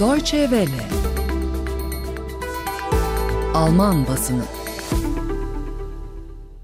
Deutsche Welle Alman basını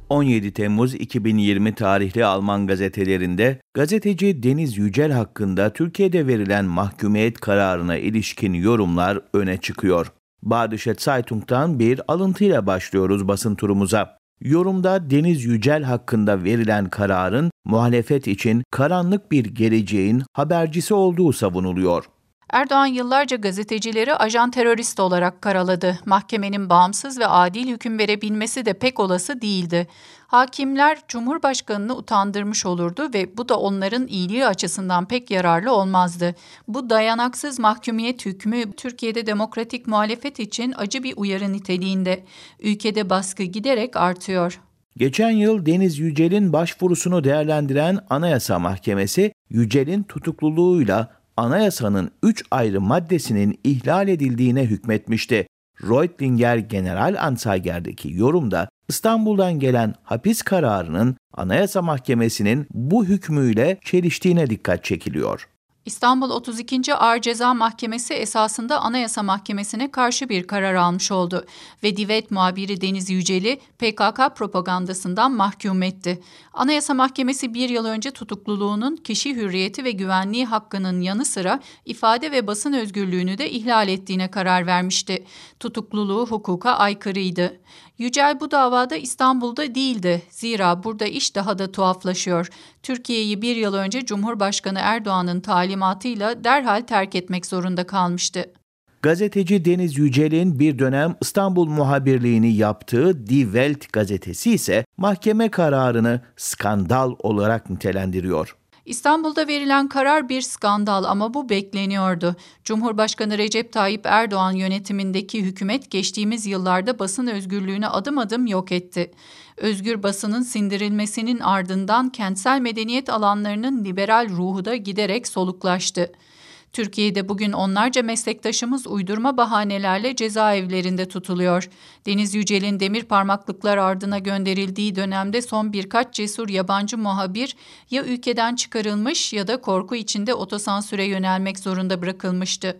17 Temmuz 2020 tarihli Alman gazetelerinde gazeteci Deniz Yücel hakkında Türkiye'de verilen mahkumiyet kararına ilişkin yorumlar öne çıkıyor. Badische Zeitung'dan bir alıntıyla başlıyoruz basın turumuza. Yorumda Deniz Yücel hakkında verilen kararın muhalefet için karanlık bir geleceğin habercisi olduğu savunuluyor. Erdoğan yıllarca gazetecileri ajan terörist olarak karaladı. Mahkemenin bağımsız ve adil hüküm verebilmesi de pek olası değildi. Hakimler Cumhurbaşkanını utandırmış olurdu ve bu da onların iyiliği açısından pek yararlı olmazdı. Bu dayanaksız mahkumiyet hükmü Türkiye'de demokratik muhalefet için acı bir uyarı niteliğinde. Ülkede baskı giderek artıyor. Geçen yıl Deniz Yücel'in başvurusunu değerlendiren Anayasa Mahkemesi, Yücel'in tutukluluğuyla anayasanın üç ayrı maddesinin ihlal edildiğine hükmetmişti. Reutlinger General Anzeiger'deki yorumda İstanbul'dan gelen hapis kararının Anayasa Mahkemesi'nin bu hükmüyle çeliştiğine dikkat çekiliyor. İstanbul 32. Ağır Ceza Mahkemesi esasında Anayasa Mahkemesi'ne karşı bir karar almış oldu ve Divet muhabiri Deniz Yücel'i PKK propagandasından mahkum etti. Anayasa Mahkemesi bir yıl önce tutukluluğunun kişi hürriyeti ve güvenliği hakkının yanı sıra ifade ve basın özgürlüğünü de ihlal ettiğine karar vermişti. Tutukluluğu hukuka aykırıydı. Yücel bu davada İstanbul'da değildi. Zira burada iş daha da tuhaflaşıyor. Türkiye'yi bir yıl önce Cumhurbaşkanı Erdoğan'ın talimatıyla derhal terk etmek zorunda kalmıştı. Gazeteci Deniz Yücel'in bir dönem İstanbul muhabirliğini yaptığı Die Welt gazetesi ise mahkeme kararını skandal olarak nitelendiriyor. İstanbul'da verilen karar bir skandal ama bu bekleniyordu. Cumhurbaşkanı Recep Tayyip Erdoğan yönetimindeki hükümet geçtiğimiz yıllarda basın özgürlüğünü adım adım yok etti. Özgür basının sindirilmesinin ardından kentsel medeniyet alanlarının liberal ruhu da giderek soluklaştı. Türkiye'de bugün onlarca meslektaşımız uydurma bahanelerle cezaevlerinde tutuluyor. Deniz Yücel'in demir parmaklıklar ardına gönderildiği dönemde son birkaç cesur yabancı muhabir ya ülkeden çıkarılmış ya da korku içinde otosansüre yönelmek zorunda bırakılmıştı.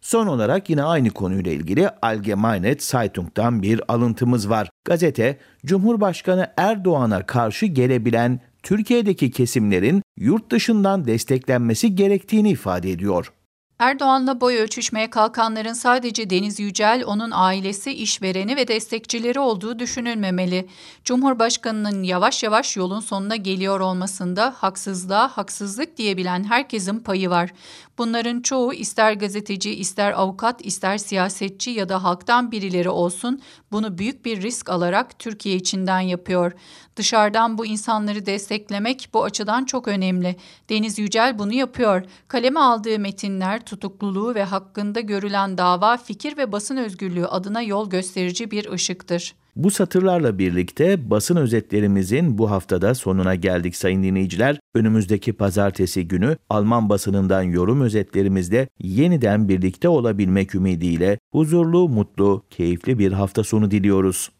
Son olarak yine aynı konuyla ilgili Allgemeine Zeitung'dan bir alıntımız var. Gazete, Cumhurbaşkanı Erdoğan'a karşı gelebilen Türkiye'deki kesimlerin yurt dışından desteklenmesi gerektiğini ifade ediyor. Erdoğan'la boy ölçüşmeye kalkanların sadece Deniz Yücel, onun ailesi, işvereni ve destekçileri olduğu düşünülmemeli. Cumhurbaşkanının yavaş yavaş yolun sonuna geliyor olmasında haksızlığa haksızlık diyebilen herkesin payı var. Bunların çoğu ister gazeteci, ister avukat, ister siyasetçi ya da halktan birileri olsun bunu büyük bir risk alarak Türkiye içinden yapıyor. Dışarıdan bu insanları desteklemek bu açıdan çok önemli. Deniz Yücel bunu yapıyor. Kaleme aldığı metinler, tutukluluğu ve hakkında görülen dava fikir ve basın özgürlüğü adına yol gösterici bir ışıktır. Bu satırlarla birlikte basın özetlerimizin bu haftada sonuna geldik sayın dinleyiciler. Önümüzdeki pazartesi günü Alman basınından yorum özetlerimizde yeniden birlikte olabilmek ümidiyle huzurlu, mutlu, keyifli bir hafta sonu diliyoruz.